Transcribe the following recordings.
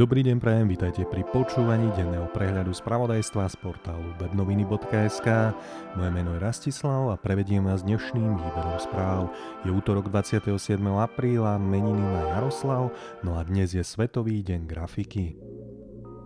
Dobrý deň prajem, vítajte pri počúvaní denného prehľadu spravodajstva z portálu webnoviny.sk. Moje meno je Rastislav a prevediem vás dnešným výberom správ. Je útorok 27. apríla, meniny má Jaroslav, no a dnes je Svetový deň grafiky.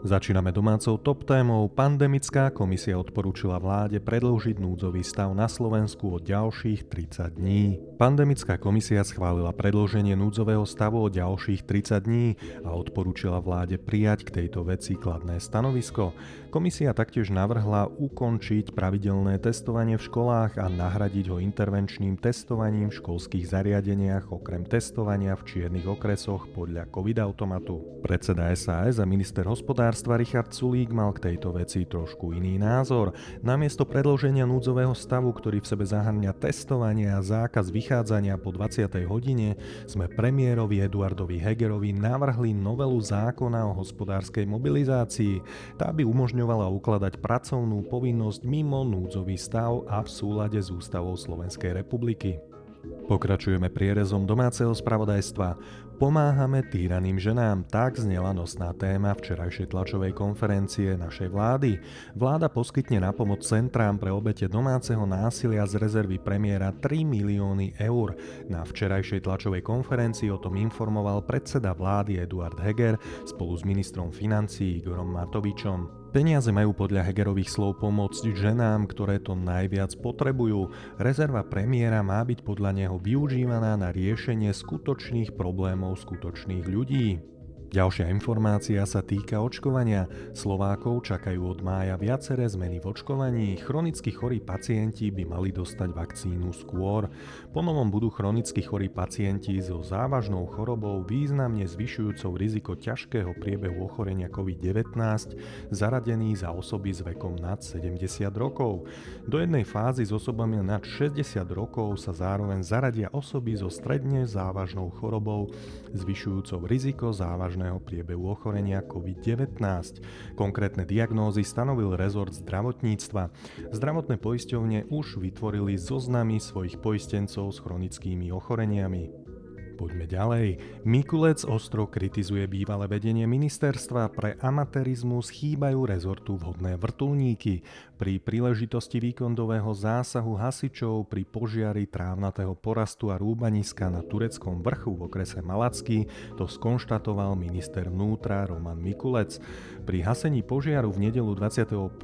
Začíname domácou top témou. Pandemická komisia odporúčila vláde predlžiť núdzový stav na Slovensku o ďalších 30 dní. Pandemická komisia schválila predlženie núdzového stavu o ďalších 30 dní a odporúčila vláde prijať k tejto veci kladné stanovisko. Komisia taktiež navrhla ukončiť pravidelné testovanie v školách a nahradiť ho intervenčným testovaním v školských zariadeniach okrem testovania v čiernych okresoch podľa COVID-automatu. Predseda SAS a minister hospodárstva hospodárstva Richard Sulík mal k tejto veci trošku iný názor. Namiesto predloženia núdzového stavu, ktorý v sebe zahrňa testovanie a zákaz vychádzania po 20. hodine, sme premiérovi Eduardovi Hegerovi navrhli novelu zákona o hospodárskej mobilizácii. Tá by umožňovala ukladať pracovnú povinnosť mimo núdzový stav a v súlade s ústavou Slovenskej republiky. Pokračujeme prierezom domáceho spravodajstva. Pomáhame týraným ženám, tak znela nosná téma včerajšej tlačovej konferencie našej vlády. Vláda poskytne na pomoc centrám pre obete domáceho násilia z rezervy premiéra 3 milióny eur. Na včerajšej tlačovej konferencii o tom informoval predseda vlády Eduard Heger spolu s ministrom financí Igorom Matovičom. Peniaze majú podľa Hegerových slov pomôcť ženám, ktoré to najviac potrebujú. Rezerva premiéra má byť podľa neho využívaná na riešenie skutočných problémov skutočných ľudí. Ďalšia informácia sa týka očkovania. Slovákov čakajú od mája viaceré zmeny v očkovaní. Chronicky chorí pacienti by mali dostať vakcínu skôr. Po novom budú chronicky chorí pacienti so závažnou chorobou významne zvyšujúcou riziko ťažkého priebehu ochorenia COVID-19 zaradení za osoby s vekom nad 70 rokov. Do jednej fázy s osobami nad 60 rokov sa zároveň zaradia osoby so stredne závažnou chorobou zvyšujúcou riziko závažného bežného priebehu ochorenia COVID-19. Konkrétne diagnózy stanovil rezort zdravotníctva. Zdravotné poisťovne už vytvorili zoznamy svojich poistencov s chronickými ochoreniami. Poďme ďalej. Mikulec ostro kritizuje bývalé vedenie ministerstva. Pre amatérizmus chýbajú rezortu vhodné vrtulníky. Pri príležitosti víkondového zásahu hasičov pri požiari trávnatého porastu a rúbaniska na tureckom vrchu v okrese Malacky to skonštatoval minister vnútra Roman Mikulec. Pri hasení požiaru v nedelu 25.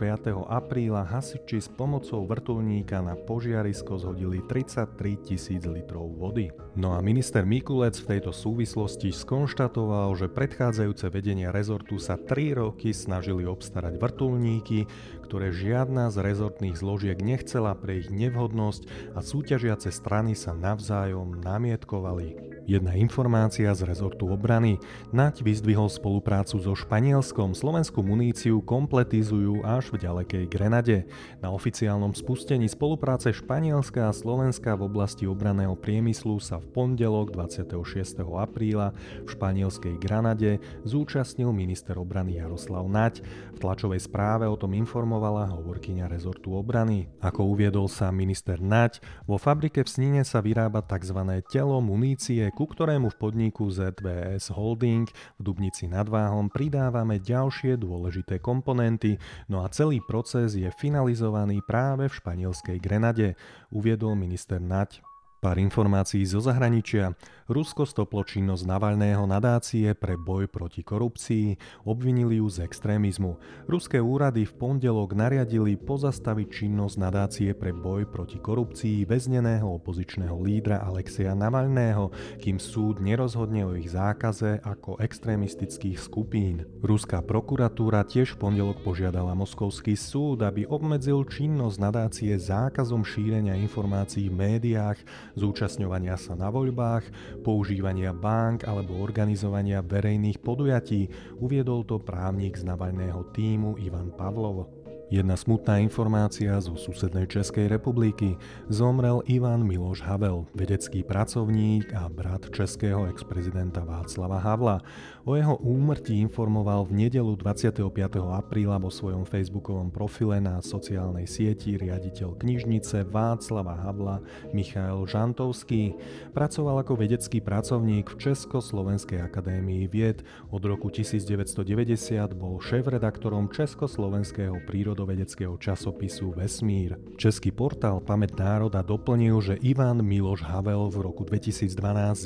apríla hasiči s pomocou vrtulníka na požiarisko zhodili 33 tisíc litrov vody. No a minister Mikulec Mikulec v tejto súvislosti skonštatoval, že predchádzajúce vedenia rezortu sa 3 roky snažili obstarať vrtulníky, ktoré žiadna z rezortných zložiek nechcela pre ich nevhodnosť a súťažiace strany sa navzájom namietkovali. Jedna informácia z rezortu obrany. Naď vyzdvihol spoluprácu so Španielskom. Slovenskú muníciu kompletizujú až v ďalekej Grenade. Na oficiálnom spustení spolupráce Španielska a Slovenska v oblasti obraného priemyslu sa v pondelok 26. apríla v španielskej Granade zúčastnil minister obrany Jaroslav Naď. V tlačovej správe o tom informovala hovorkyňa rezortu obrany. Ako uviedol sa minister Naď, vo fabrike v Snine sa vyrába tzv. telo munície, ku ktorému v podniku ZVS Holding v Dubnici nad Váhom pridávame ďalšie dôležité komponenty, no a celý proces je finalizovaný práve v španielskej Grenade, uviedol minister Naď. Pár informácií zo zahraničia. Rusko stoplo činnosť Navalného nadácie pre boj proti korupcii, obvinili ju z extrémizmu. Ruské úrady v pondelok nariadili pozastaviť činnosť nadácie pre boj proti korupcii väzneného opozičného lídra Alexeja Navalného, kým súd nerozhodne o ich zákaze ako extrémistických skupín. Ruská prokuratúra tiež v pondelok požiadala Moskovský súd, aby obmedzil činnosť nadácie zákazom šírenia informácií v médiách, zúčastňovania sa na voľbách, používania bank alebo organizovania verejných podujatí, uviedol to právnik z Navajného týmu Ivan Pavlov. Jedna smutná informácia zo susednej Českej republiky. Zomrel Ivan Miloš Havel, vedecký pracovník a brat českého ex-prezidenta Václava Havla. O jeho úmrtí informoval v nedelu 25. apríla vo svojom facebookovom profile na sociálnej sieti riaditeľ knižnice Václava Havla Michael Žantovský. Pracoval ako vedecký pracovník v Československej akadémii vied. Od roku 1990 bol šéf-redaktorom Československého prírodu prírodovedeckého časopisu Vesmír. Český portál Pamäť národa doplnil, že Ivan Miloš Havel v roku 2012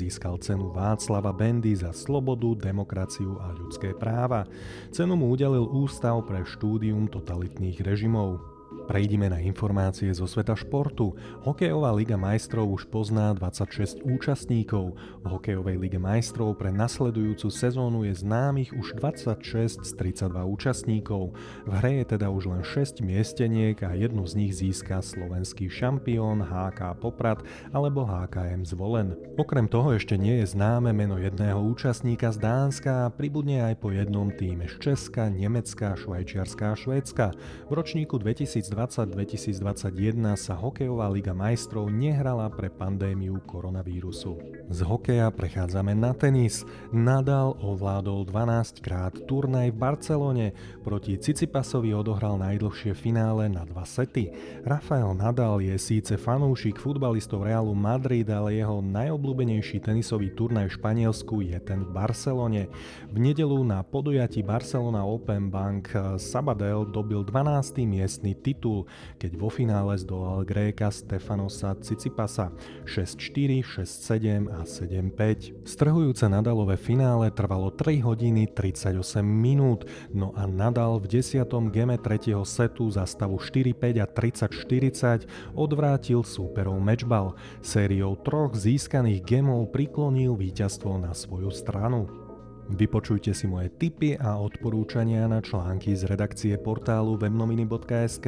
získal cenu Václava Bendy za slobodu, demokraciu a ľudské práva. Cenu mu udelil Ústav pre štúdium totalitných režimov. Prejdime na informácie zo sveta športu. Hokejová Liga majstrov už pozná 26 účastníkov. V Hokejovej Lige majstrov pre nasledujúcu sezónu je známych už 26 z 32 účastníkov. V hre je teda už len 6 miesteniek a jednu z nich získa slovenský šampión HK Poprad alebo HKM Zvolen. Okrem toho ešte nie je známe meno jedného účastníka z Dánska a pribudne aj po jednom týme z Česka, Nemecka, Švajčiarska a Švédska. V ročníku 2020 2020-2021 sa hokejová Liga majstrov nehrala pre pandémiu koronavírusu. Z hokeja prechádzame na tenis. Nadal ovládol 12 krát turnaj v Barcelone. Proti Cicipasovi odohral najdlhšie finále na dva sety. Rafael Nadal je síce fanúšik futbalistov Realu Madrid, ale jeho najobľúbenejší tenisový turnaj v Španielsku je ten v Barcelone. V nedelu na podujatí Barcelona Open Bank Sabadell dobil 12. miestny titul titul, keď vo finále zdolal Gréka Stefanosa Cicipasa 6-4, 6-7 a 7-5. Strhujúce Nadalové finále trvalo 3 hodiny 38 minút, no a Nadal v 10. geme 3. setu za stavu 4-5 a 30-40 odvrátil súperov mečbal. Sériou troch získaných gemov priklonil víťazstvo na svoju stranu. Vypočujte si moje tipy a odporúčania na články z redakcie portálu webnominy.sk.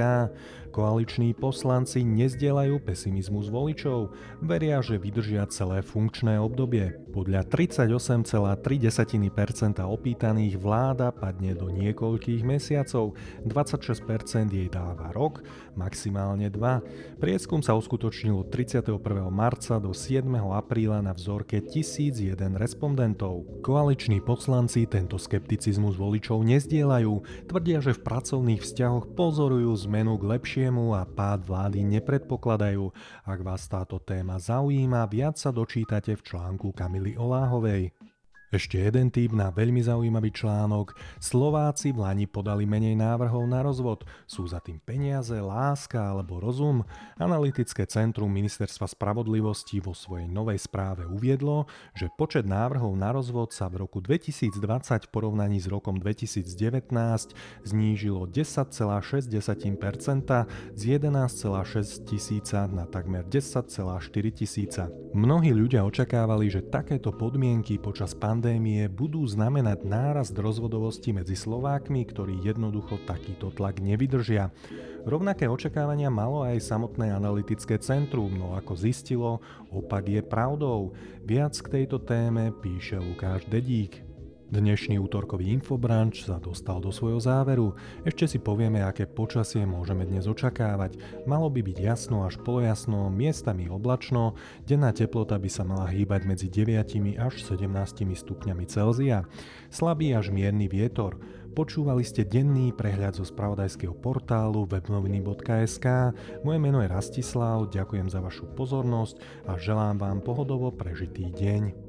Koaliční poslanci nezdielajú pesimizmus voličov, veria, že vydržia celé funkčné obdobie. Podľa 38,3% opýtaných vláda padne do niekoľkých mesiacov, 26% jej dáva rok, maximálne 2. Prieskum sa od 31. marca do 7. apríla na vzorke 1001 respondentov. Koaliční poslanci tento skepticizmus voličov nezdielajú, tvrdia, že v pracovných vzťahoch pozorujú zmenu k lepšie lepšiemu a pád vlády nepredpokladajú. Ak vás táto téma zaujíma, viac sa dočítate v článku Kamily Oláhovej. Ešte jeden typ na veľmi zaujímavý článok. Slováci v Lani podali menej návrhov na rozvod. Sú za tým peniaze, láska alebo rozum? Analytické centrum Ministerstva spravodlivosti vo svojej novej správe uviedlo, že počet návrhov na rozvod sa v roku 2020 v porovnaní s rokom 2019 znížilo 10,6% z 11,6 tisíca na takmer 10,4 tisíca. Mnohí ľudia očakávali, že takéto podmienky počas pandémie pandémie budú znamenať nárast rozvodovosti medzi Slovákmi, ktorí jednoducho takýto tlak nevydržia. Rovnaké očakávania malo aj samotné analytické centrum, no ako zistilo, opak je pravdou. Viac k tejto téme píše Lukáš Dedík. Dnešný útorkový infobranč sa dostal do svojho záveru. Ešte si povieme, aké počasie môžeme dnes očakávať. Malo by byť jasno až polojasno, miestami oblačno, denná teplota by sa mala hýbať medzi 9 až 17 stupňami Celzia. Slabý až mierny vietor. Počúvali ste denný prehľad zo spravodajského portálu webnoviny.sk. Moje meno je Rastislav, ďakujem za vašu pozornosť a želám vám pohodovo prežitý deň.